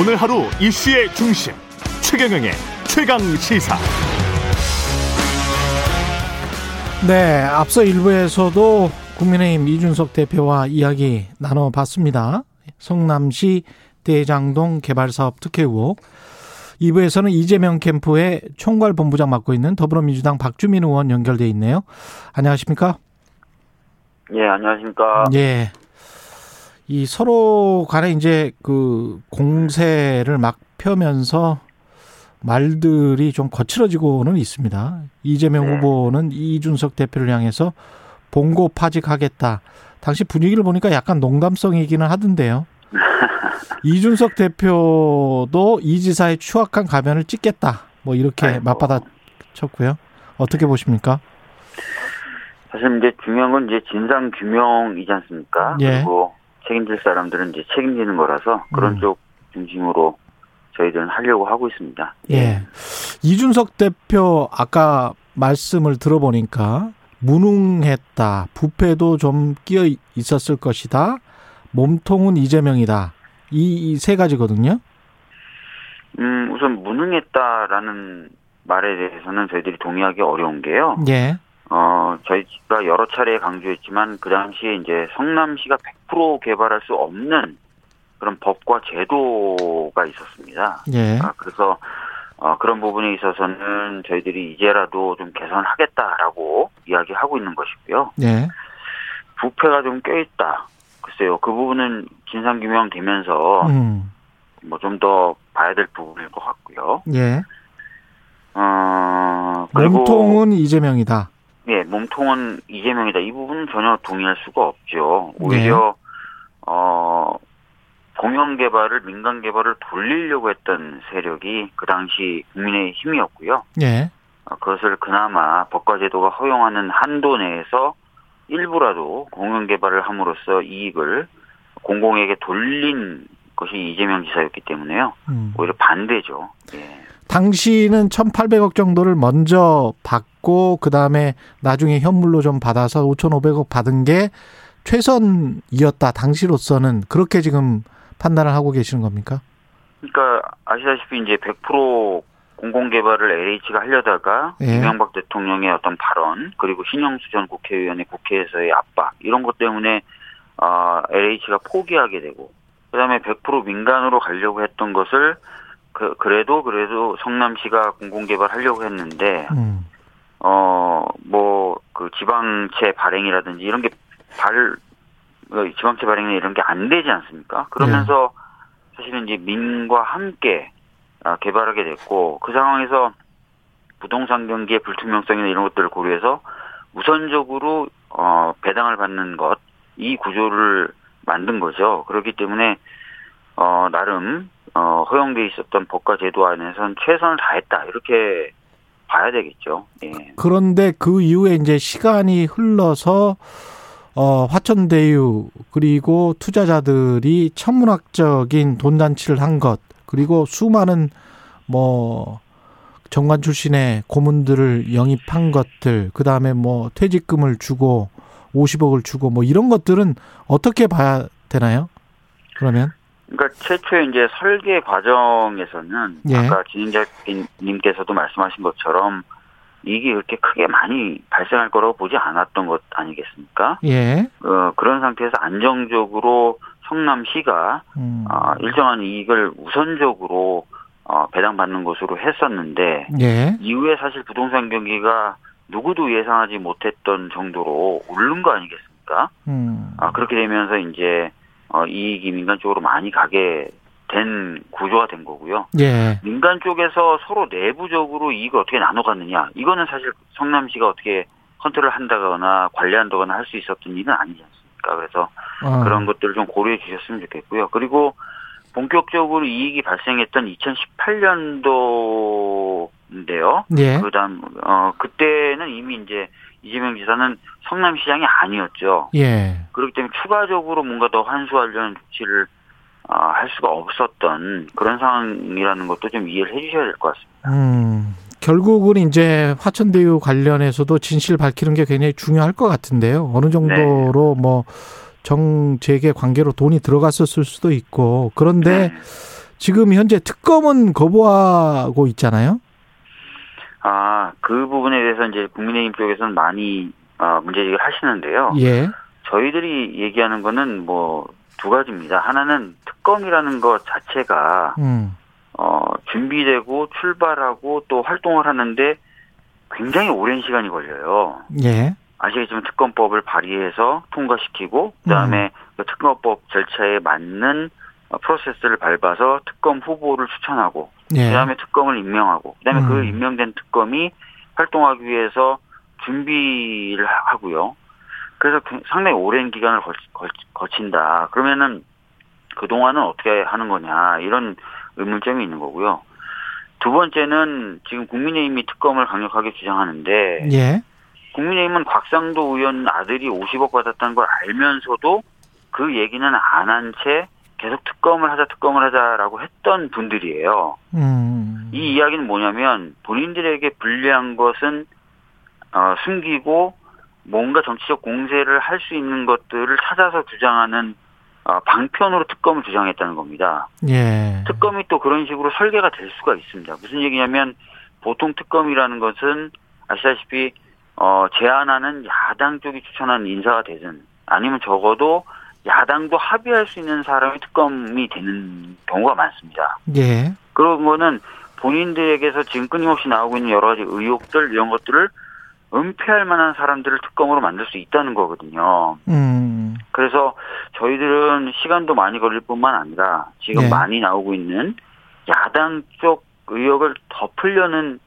오늘 하루 이슈의 중심 최경영의 최강 시사. 네, 앞서 일부에서도 국민의힘 이준석 대표와 이야기 나눠봤습니다. 성남시 대장동 개발사업 특혜 의혹. 2부에서는 이재명 캠프의 총괄 본부장 맡고 있는 더불어민주당 박주민 의원 연결돼 있네요. 안녕하십니까? 예, 안녕하십니까? 예. 이 서로 간에 이제 그 공세를 막 펴면서 말들이 좀 거칠어지고는 있습니다. 이재명 네. 후보는 이준석 대표를 향해서 봉고 파직하겠다. 당시 분위기를 보니까 약간 농담성이기는 하던데요. 이준석 대표도 이 지사의 추악한 가면을 찍겠다. 뭐 이렇게 아이고. 맞받아쳤고요. 어떻게 보십니까? 사실 이제 중요한 건 이제 진상 규명이지 않습니까? 예. 그리고 책임질 사람들은 이제 책임지는 거라서 그런 음. 쪽 중심으로 저희들은 하려고 하고 있습니다. 예. 이준석 대표 아까 말씀을 들어보니까 무능했다. 부패도 좀 끼어 있었을 것이다. 몸통은 이재명이다. 이 세 가지거든요. 음, 우선 무능했다라는 말에 대해서는 저희들이 동의하기 어려운 게요. 예. 어, 저희가 여러 차례 강조했지만 그 당시에 이제 성남시가 100% 개발할 수 없는 그런 법과 제도가 있었습니다. 예. 아, 그래서 어, 그런 부분에 있어서는 저희들이 이제라도 좀 개선하겠다라고 이야기하고 있는 것이고요. 예. 부패가 좀 껴있다. 글쎄요, 그 부분은 진상규명 되면서 음. 뭐좀 더 봐야 될 부분일 것 같고요. 예. 어, 그리고 몸통은 이재명이다. 예, 몸통은 이재명이다. 이 부분은 전혀 동의할 수가 없죠. 오히려 어 공영 개발을 민간 개발을 돌리려고 했던 세력이 그 당시 국민의 힘이었고요. 예. 어, 그것을 그나마 법과 제도가 허용하는 한도 내에서 일부라도 공영 개발을 함으로써 이익을 공공에게 돌린 것이 이재명 지사였기 때문에요. 음. 오히려 반대죠. 예. 당시는 1,800억 정도를 먼저 받고 그다음에 나중에 현물로 좀 받아서 5,500억 받은 게 최선이었다. 당시로서는 그렇게 지금 판단을 하고 계시는 겁니까? 그러니까 아시다시피 이제 100% 공공 개발을 LH가 하려다가 예. 이명박 대통령의 어떤 발언 그리고 신영수 전 국회의원의 국회에서의 압박 이런 것 때문에 아 LH가 포기하게 되고 그다음에 100% 민간으로 가려고 했던 것을 그 그래도 그래도 성남시가 공공 개발 하려고 했는데 음. 어뭐 그 지방채 발행이라든지 이런 게발 어, 지방채 발행이나 이런 게 안 되지 않습니까? 그러면서 사실은 이제 민과 함께 아, 개발하게 됐고 그 상황에서 부동산 경기의 불투명성이나 이런 것들을 고려해서 우선적으로 어 배당을 받는 것 이 구조를 만든 거죠. 그렇기 때문에 어 나름 어 허용돼 있었던 법과 제도 안에서는 최선을 다했다 이렇게 봐야 되겠죠. 예. 그런데 그 이후에 이제 시간이 흘러서 어 화천대유 그리고 투자자들이 천문학적인 돈 잔치를 한 것 그리고 수많은 뭐 정관 출신의 고문들을 영입한 것들 그 다음에 뭐 퇴직금을 주고 50억을 주고 뭐 이런 것들은 어떻게 봐야 되나요? 그러면 그러니까 최초에 이제 설계 과정에서는 예. 아까 진행자님께서도 말씀하신 것처럼 이게 그렇게 크게 많이 발생할 거라고 보지 않았던 것 아니겠습니까? 예. 어, 그런 상태에서 안정적으로 성남시가 음. 어, 일정한 이익을 우선적으로 어, 배당받는 것으로 했었는데 예. 이후에 사실 부동산 경기가 누구도 예상하지 못했던 정도로 오른 거 아니겠습니까? 음. 아, 그렇게 되면서 이제 어, 이익이 민간 쪽으로 많이 가게 된 구조가 된 거고요. 예. 민간 쪽에서 서로 내부적으로 이익을 어떻게 나눠 갔느냐. 이거는 사실 성남시가 어떻게 컨트롤 한다거나 관리한다거나 할 수 있었던 일은 아니지 않습니까? 그래서 어. 그런 것들을 좀 고려해 주셨으면 좋겠고요. 그리고 본격적으로 이익이 발생했던 2018년도인데요. 예. 그다음 어 그때는 이미 이제 이재명 지사는 성남시장이 아니었죠. 예. 그렇기 때문에 추가적으로 뭔가 더 환수하려는 조치를 아, 할 수가 없었던 그런 상황이라는 것도 좀 이해를 해주셔야 될 것 같습니다. 음. 결국은 이제 화천대유 관련해서도 진실 밝히는 게 굉장히 중요할 것 같은데요. 어느 정도로 뭐 정재계 관계로 돈이 들어갔었을 수도 있고 그런데 네. 지금 현재 특검은 거부하고 있잖아요. 아, 그 부분에 대해서 이제 국민의힘 쪽에서는 많이 어, 문제 제기를 하시는데요. 예. 저희들이 얘기하는 거는 뭐 두 가지입니다. 하나는 특검이라는 것 자체가 음. 어, 준비되고 출발하고 또 활동을 하는데 굉장히 오랜 시간이 걸려요. 예. 아시겠지만 특검법을 발의해서 통과시키고 그다음에 그 특검법 절차에 맞는 어, 프로세스를 밟아서 특검 후보를 추천하고 예. 그다음에 특검을 임명하고 그다음에 그 음. 임명된 특검이 활동하기 위해서 준비를 하- 하고요. 그래서 그- 상당히 오랜 기간을 거친다. 그러면은 그 동안은 어떻게 하는 거냐 이런 의문점이 있는 거고요. 두 번째는 지금 국민의힘이 특검을 강력하게 주장하는데 예. 국민의힘은 곽상도 의원 아들이 50억 받았다는 걸 알면서도 그 얘기는 안 한 채 계속 특검을 하자 특검을 하자라고 했던 분들이에요. 음. 이 이야기는 뭐냐면 본인들에게 불리한 것은 어, 숨기고 뭔가 정치적 공세를 할 수 있는 것들을 찾아서 주장하는 어, 방편으로 특검을 주장했다는 겁니다. 예. 특검이 또 그런 식으로 설계가 될 수가 있습니다. 무슨 얘기냐면 보통 특검이라는 것은 아시다시피 어, 제안하는 야당 쪽이 추천한 인사가 되든 아니면 적어도 야당도 합의할 수 있는 사람이 특검이 되는 경우가 많습니다. 예. 그런 거는 본인들에게서 지금 끊임없이 나오고 있는 여러 가지 의혹들 이런 것들을 은폐할 만한 사람들을 특검으로 만들 수 있다는 거거든요. 음. 그래서 저희들은 시간도 많이 걸릴 뿐만 아니라 지금 네. 많이 나오고 있는 야당 쪽 의혹을 덮으려는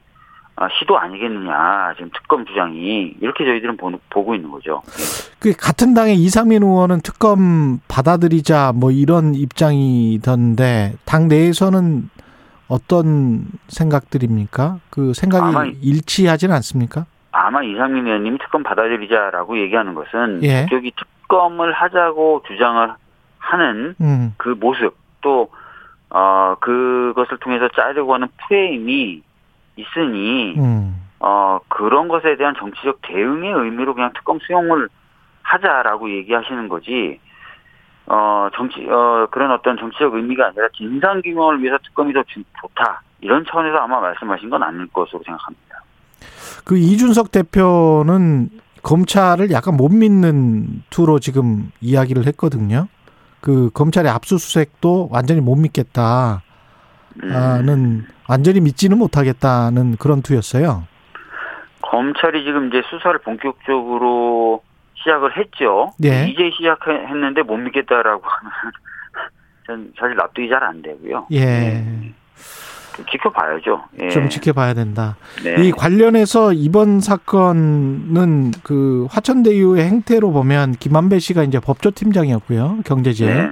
아, 시도 아니겠느냐 지금 특검 주장이 이렇게 저희들은 보, 보고 있는 거죠. 그 같은 당의 이상민 의원은 특검 받아들이자 뭐 이런 입장이던데 당 내에서는 어떤 생각들입니까? 그 생각이 아마- 일치하지는 않습니까? 아마 이상민 의원님이 특검 받아들이자라고 얘기하는 것은 예. 그쪽이 특검을 하자고 주장을 하는 음. 그 모습 또 어, 그것을 통해서 짜려고 하는 프레임이 있으니 음. 어, 그런 것에 대한 정치적 대응의 의미로 그냥 특검 수용을 하자라고 얘기하시는 거지, 어, 정치, 어, 그런 어떤 정치적 의미가 아니라 진상 규명을 위해서 특검이 더 주- 좋다. 이런 차원에서 아마 말씀하신 건 아닐 것으로 생각합니다. 그 이준석 대표는 검찰을 약간 못 믿는 투로 지금 이야기를 했거든요. 그 검찰의 압수수색도 완전히 못 믿겠다. 음, 는 완전히 믿지는 못하겠다는 그런 투였어요. 검찰이 지금 이제 수사를 본격적으로 시작을 했죠. 예. 이제 시작했는데 못 믿겠다라고 하면 전 사실 납득이 잘 안 되고요. 예. 좀 지켜봐야죠. 예. 좀 지켜봐야 된다. 네. 이 관련해서 이번 사건은 그 화천대유의 행태로 보면 김한배 씨가 이제 법조팀장이었고요. 경제제. 네.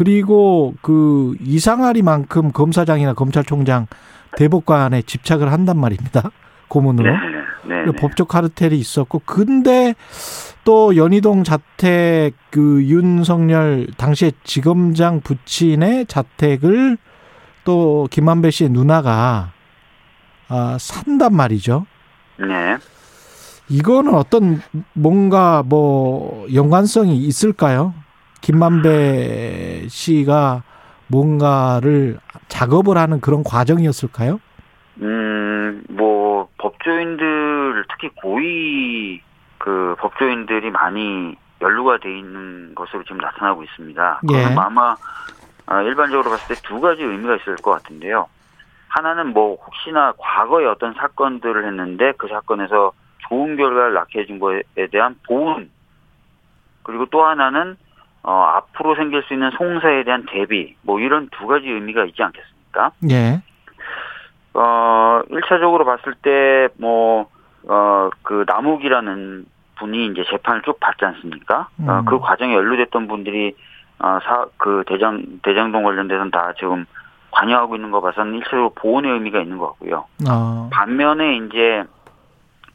그리고 그 이상하리만큼 검사장이나 검찰총장 대법관에 집착을 한단 말입니다. 고문으로. 네. 네. 네. 법적 카르텔이 있었고 근데 또 연희동 자택 그 윤석열 당시에 지검장 부친의 자택을 또 김만배 씨의 누나가 아, 산단 말이죠. 네. 이거는 어떤 뭔가 뭐 연관성이 있을까요? 김만배 씨가 뭔가를 작업을 하는 그런 과정이었을까요? 음, 뭐, 법조인들, 특히 고위 그 법조인들이 많이 연루가 돼 있는 것으로 지금 나타나고 있습니다. 예. 그럼 아마 아, 일반적으로 봤을 때 두 가지 의미가 있을 것 같은데요. 하나는 뭐 혹시나 과거에 어떤 사건들을 했는데 그 사건에서 좋은 결과를 낳게 해준 거에 대한 보훈 그리고 또 하나는 어, 앞으로 생길 수 있는 송사에 대한 대비 뭐 이런 두 가지 의미가 있지 않겠습니까? 예. 어, 1차적으로 봤을 때, 뭐, 어, 그, 남욱이라는 분이 이제 재판을 쭉 받지 않습니까? 어, 음. 그 과정에 연루됐던 분들이, 어, 사, 그, 대장, 대장동 관련돼서는 다 지금 관여하고 있는 거 봐서는 1차적으로 보훈의 의미가 있는 것 같고요. 어. 반면에 이제,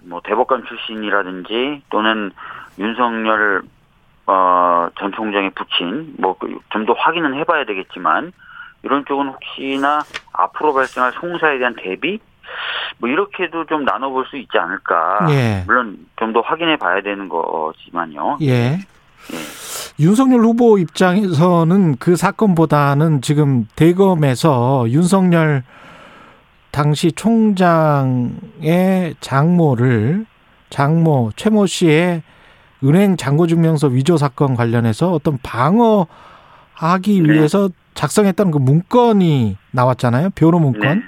뭐, 대법관 출신이라든지 또는 윤석열, 어, 전 총장의 부친, 뭐, 좀 더 확인은 해봐야 되겠지만, 이런 쪽은 혹시나 앞으로 발생할 송사에 대한 대비 뭐 이렇게도 좀 나눠볼 수 있지 않을까. 예. 물론 좀 더 확인해 봐야 되는 거지만요. 예. 예. 윤석열 후보 입장에서는 그 사건보다는 지금 대검에서 윤석열 당시 총장의 장모를 장모 최모 씨의 은행 잔고증명서 위조 사건 관련해서 어떤 방어하기 네. 위해서 작성했다는 그 문건이 나왔잖아요. 변호 문건. 네.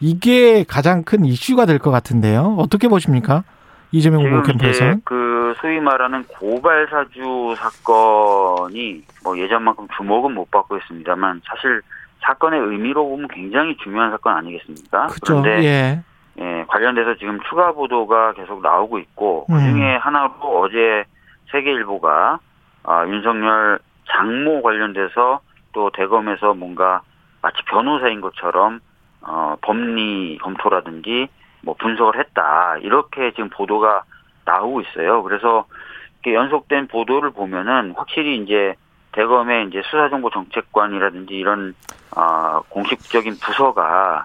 이게 가장 큰 이슈가 될 것 같은데요. 어떻게 보십니까? 이재명 후보 캠프에서는? 그 소위 말하는 고발 사주 사건이 뭐 예전만큼 주목은 못 받고 있습니다만 사실 사건의 의미로 보면 굉장히 중요한 사건 아니겠습니까? 그죠. 그런데 예. 예, 관련돼서 지금 추가 보도가 계속 나오고 있고 음. 그 중에 하나로 어제 세계일보가 아, 윤석열 장모 관련돼서 또 대검에서 뭔가 마치 변호사인 것처럼 어, 법리 검토라든지 뭐 분석을 했다 이렇게 지금 보도가 나오고 있어요. 그래서 이렇게 연속된 보도를 보면은 확실히 이제 대검의 이제 수사정보정책관이라든지 이런 아, 공식적인 부서가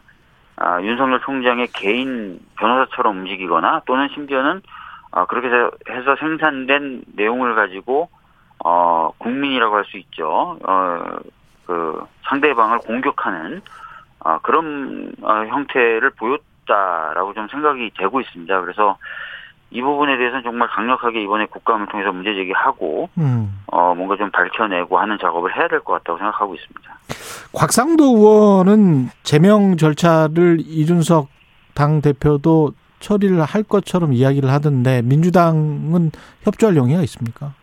아, 윤석열 총장의 개인 변호사처럼 움직이거나 또는 심지어는 아, 그렇게 해서- 생산된 내용을 가지고 어, 국민이라고 할 수 있죠. 어, 그 상대방을 공격하는 아, 그런 어, 형태를 보였다라고 좀 생각이 되고 있습니다. 그래서 이 부분에 대해서는 정말 강력하게 이번에 국감을 통해서 문제 제기하고 음. 어, 뭔가 좀 밝혀내고 하는 작업을 해야 될 것 같다고 생각하고 있습니다. 곽상도 의원은 제명 절차를 이준석 당 대표도 처리를 할 것처럼 이야기를 하던데 민주당은 협조할 용의가 있습니까?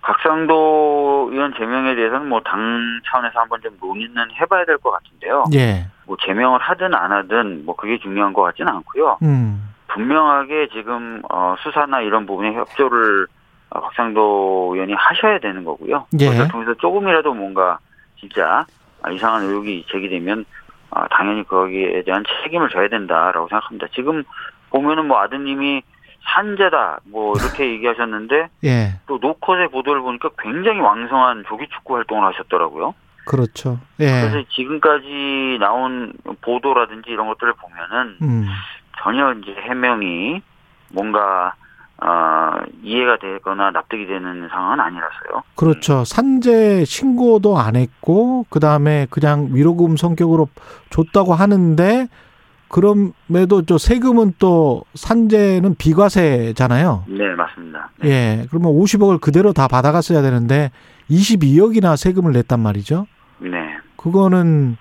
박상도 의원 제명에 대해서는 뭐 당 차원에서 한번 좀 논의는 해봐야 될 것 같은데요. 예. 뭐 제명을 하든 안 하든 뭐 그게 중요한 것 같지는 않고요. 음. 분명하게 지금 어, 수사나 이런 부분에 협조를 어, 박상도 의원이 하셔야 되는 거고요. 예. 그걸 통해서 조금이라도 뭔가 진짜 아, 이상한 의혹이 제기되면 아, 당연히 거기에 대한 책임을 져야 된다라고 생각합니다. 지금 보면은 뭐 아드님이 산재다 뭐 이렇게 얘기하셨는데 예. 또 노컷의 보도를 보니까 굉장히 왕성한 조기 축구 활동을 하셨더라고요. 그렇죠. 예. 그래서 지금까지 나온 보도라든지 이런 것들을 보면은 음. 전혀 이제 해명이 뭔가 어, 이해가 되거나 납득이 되는 상황은 아니라서요. 그렇죠. 산재 신고도 안 했고 그다음에 그냥 위로금 성격으로 줬다고 하는데 그럼에도 저 세금은 또 산재는 비과세잖아요. 네, 맞습니다. 네. 예. 그러면 50억을 그대로 다 받아갔어야 되는데 22억이나 세금을 냈단 말이죠. 네. 그거는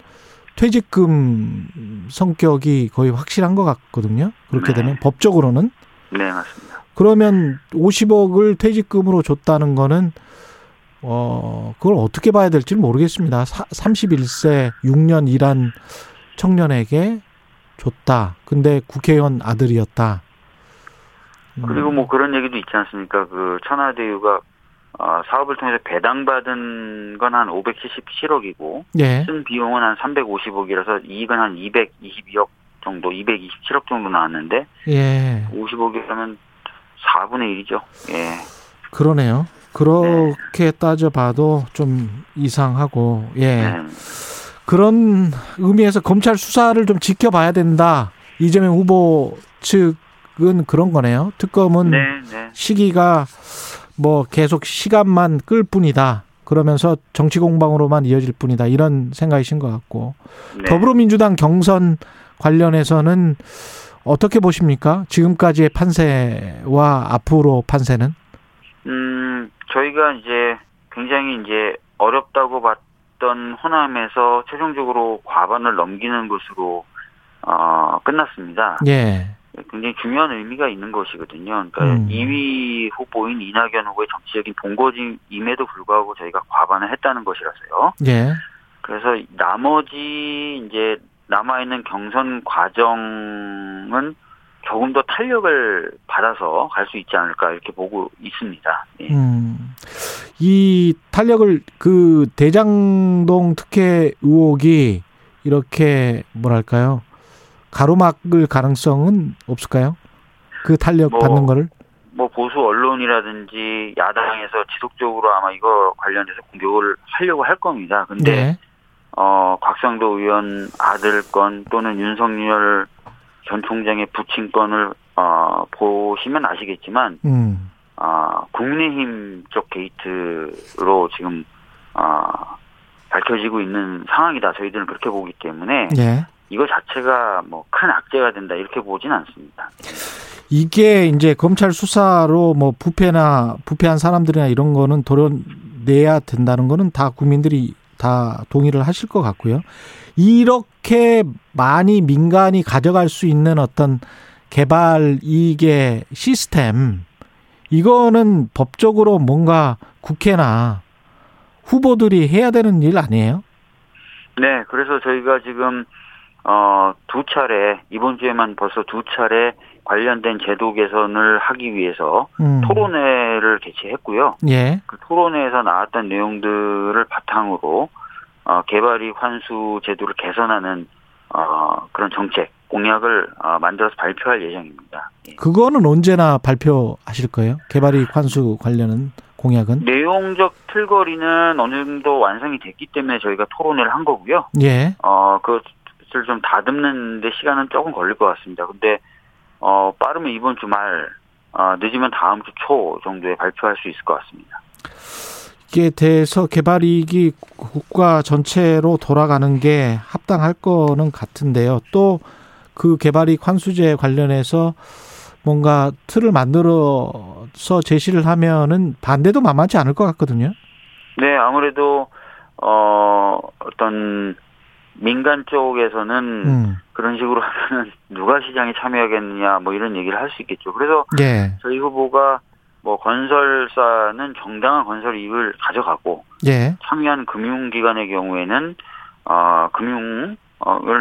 퇴직금 성격이 거의 확실한 것 같거든요. 그렇게 네. 되면 법적으로는 네, 맞습니다. 그러면 50억을 퇴직금으로 줬다는 거는 어 그걸 어떻게 봐야 될지 는 모르겠습니다. 사, 31세 6년 일한 청년에게 줬다. 근데 국회의원 아들이었다. 음, 그리고 뭐 그런 얘기도 있지 않습니까? 그 천하대유가 어, 사업을 통해서 배당받은 건 한 577억이고 예. 쓴 비용은 한 350억이라서 이익은 한 222억 정도, 227억 정도 나왔는데 예. 50억이라면 4분의 1이죠. 예. 그러네요. 그렇게 따져봐도 좀 이상하고 예. 네. 그런 의미에서 검찰 수사를 좀 지켜봐야 된다. 이재명 후보 측은 그런 거네요. 특검은 네, 네. 시기가 뭐 계속 시간만 끌 뿐이다. 그러면서 정치 공방으로만 이어질 뿐이다. 이런 생각이신 것 같고. 네. 더불어민주당 경선 관련해서는 어떻게 보십니까? 지금까지의 판세와 앞으로 판세는? 음, 저희가 이제 굉장히 이제 어렵다고 봤던 호남에서 최종적으로 과반을 넘기는 것으로 어, 끝났습니다. 예. 굉장히 중요한 의미가 있는 것이거든요. 그러니까 음. 2위 후보인 이낙연 후보의 정치적인 본거짐임에도 불구하고 저희가 과반을 했다는 것이라서요. 예. 그래서 나머지 이제 남아있는 경선 과정은 조금 더 탄력을 받아서 갈 수 있지 않을까 이렇게 보고 있습니다. 예. 음. 이 탄력을 그 대장동 특혜 의혹이 이렇게 뭐랄까요? 가로막을 가능성은 없을까요? 그 탄력 뭐, 받는 거를? 뭐 보수 언론이라든지 야당에서 지속적으로 아마 이거 관련해서 공격을 하려고 할 겁니다. 근데 네. 어 곽상도 의원 아들 건 또는 윤석열 전 총장의 부친 건을 어 보시면 아시겠지만 음. 어, 국민의힘 쪽 게이트로 지금 어, 밝혀지고 있는 상황이다. 저희들은 그렇게 보기 때문에 예. 이거 자체가 뭐 큰 악재가 된다 이렇게 보진 않습니다. 이게 이제 검찰 수사로 뭐 부패나 부패한 사람들이나 이런 거는 도려내야 된다는 거는 다 국민들이 다 동의를 하실 것 같고요. 이렇게 많이 민간이 가져갈 수 있는 어떤 개발 이익의 시스템 이거는 법적으로 뭔가 국회나 후보들이 해야 되는 일 아니에요? 네, 그래서 저희가 지금 어, 두 차례 이번 주에만 벌써 두 차례 관련된 제도 개선을 하기 위해서 음. 토론회를 개최했고요. 예. 그 토론회에서 나왔던 내용들을 바탕으로 어, 개발이익 환수 제도를 개선하는 어, 그런 정책 공약을 어, 만들어서 발표할 예정입니다. 예. 그거는 언제나 발표하실 거예요? 개발이익 환수 관련은 공약은? 내용적 틀거리는 어느 정도 완성이 됐기 때문에 저희가 토론회를 한 거고요. 예. 어, 그것을 좀 다듬는 데 시간은 조금 걸릴 것 같습니다. 근데, 어, 빠르면 이번 주말, 어, 늦으면 다음 주 초 정도에 발표할 수 있을 것 같습니다. 이게 대해서 개발 이익이 국가 전체로 돌아가는 게 합당할 거는 같은데요. 또 그 개발 이익 환수제 관련해서 뭔가 틀을 만들어서 제시를 하면은 반대도 만만치 않을 것 같거든요. 네, 아무래도, 어, 어떤, 민간 쪽에서는 음. 그런 식으로 하면은 누가 시장에 참여하겠느냐, 뭐 이런 얘기를 할 수 있겠죠. 그래서 예. 저희 후보가 뭐 건설사는 정당한 건설 이익을 가져가고, 예. 참여한 금융기관의 경우에는 어, 금융을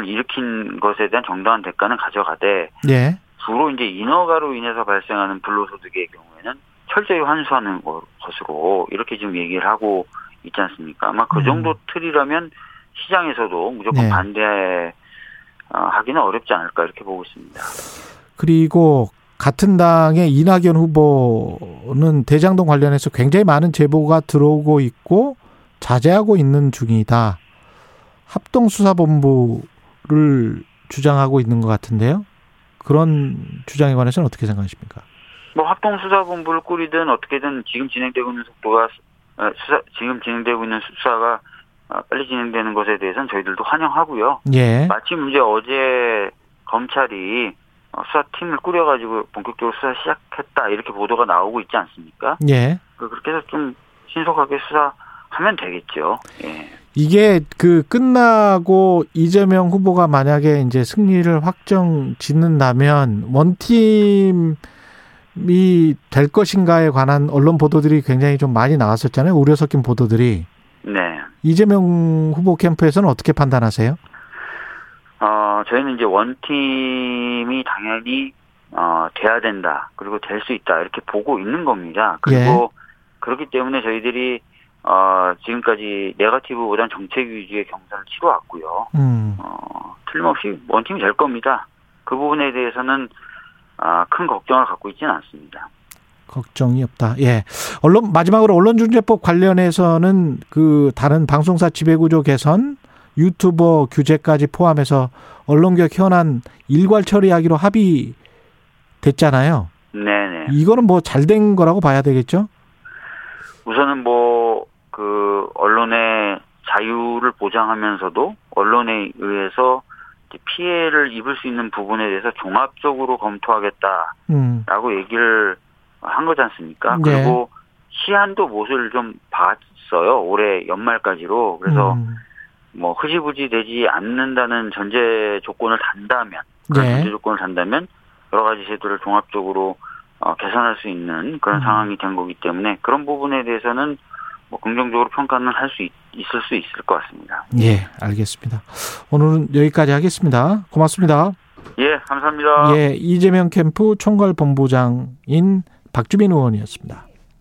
일으킨 것에 대한 정당한 대가는 가져가되 예. 주로 이제 인허가로 인해서 발생하는 불로소득의 경우에는 철저히 환수하는 거- 것으로 이렇게 지금 얘기를 하고 있지 않습니까? 아마 그 음. 정도 틀이라면 시장에서도 무조건 네. 반대하기는 어렵지 않을까 이렇게 보고 있습니다. 그리고 같은 당의 이낙연 후보는 대장동 관련해서 굉장히 많은 제보가 들어오고 있고 자제하고 있는 중이다. 합동수사본부를 주장하고 있는 것 같은데요. 그런 주장에 관해서는 어떻게 생각하십니까? 뭐 합동수사본부를 꾸리든 어떻게든 지금 진행되고 있는 속도가 어, 수사 지금 진행되고 있는 수사가 어, 빨리 진행되는 것에 대해서는 저희들도 환영하고요. 예. 마침 이제 어제 검찰이 어, 수사팀을 꾸려가지고 본격적으로 수사 시작했다 이렇게 보도가 나오고 있지 않습니까? 예. 그- 그렇게 해서 좀 신속하게 수사하면 되겠죠. 예. 이게 그 끝나고 이재명 후보가 만약에 이제 승리를 확정 짓는다면 원팀이 될 것인가에 관한 언론 보도들이 굉장히 좀 많이 나왔었잖아요. 우려 섞인 보도들이. 네. 이재명 후보 캠프에서는 어떻게 판단하세요? 어, 저희는 이제 원팀이 당연히 어, 돼야 된다. 그리고 될 수 있다. 이렇게 보고 있는 겁니다. 그리고 그렇기 때문에 저희들이 어, 지금까지 네거티브보다는 정책 위주의 경선을 치러왔고요. 음. 어, 틀림없이 원팀이 될 겁니다. 그 부분에 대해서는 아, 큰 걱정을 갖고 있지는 않습니다. 걱정이 없다. 예. 언론 마지막으로 언론중재법 관련해서는 그 다른 방송사 지배구조 개선, 유튜버 규제까지 포함해서 언론개혁 현안 일괄 처리하기로 합의됐잖아요. 네네. 이거는 뭐 잘 된 거라고 봐야 되겠죠? 우선은 뭐, 그, 언론의 자유를 보장하면서도 언론에 의해서 피해를 입을 수 있는 부분에 대해서 종합적으로 검토하겠다라고 음. 얘기를 한 거지 않습니까? 네. 그리고 시한도 못을 좀 봤어요. 올해 연말까지로. 그래서 음. 뭐 흐지부지 되지 않는다는 전제 조건을 단다면 그런 네. 전제 조건을 단다면 여러 가지 제도를 종합적으로 어, 개선할 수 있는 그런 음. 상황이 된 거기 때문에 그런 부분에 대해서는 뭐 긍정적으로 평가는 할 수 있을 수 있을 것 같습니다. 예, 알겠습니다. 오늘은 여기까지 하겠습니다. 고맙습니다. 예, 감사합니다. 예, 이재명 캠프 총괄 본부장인 박주민 의원이었습니다.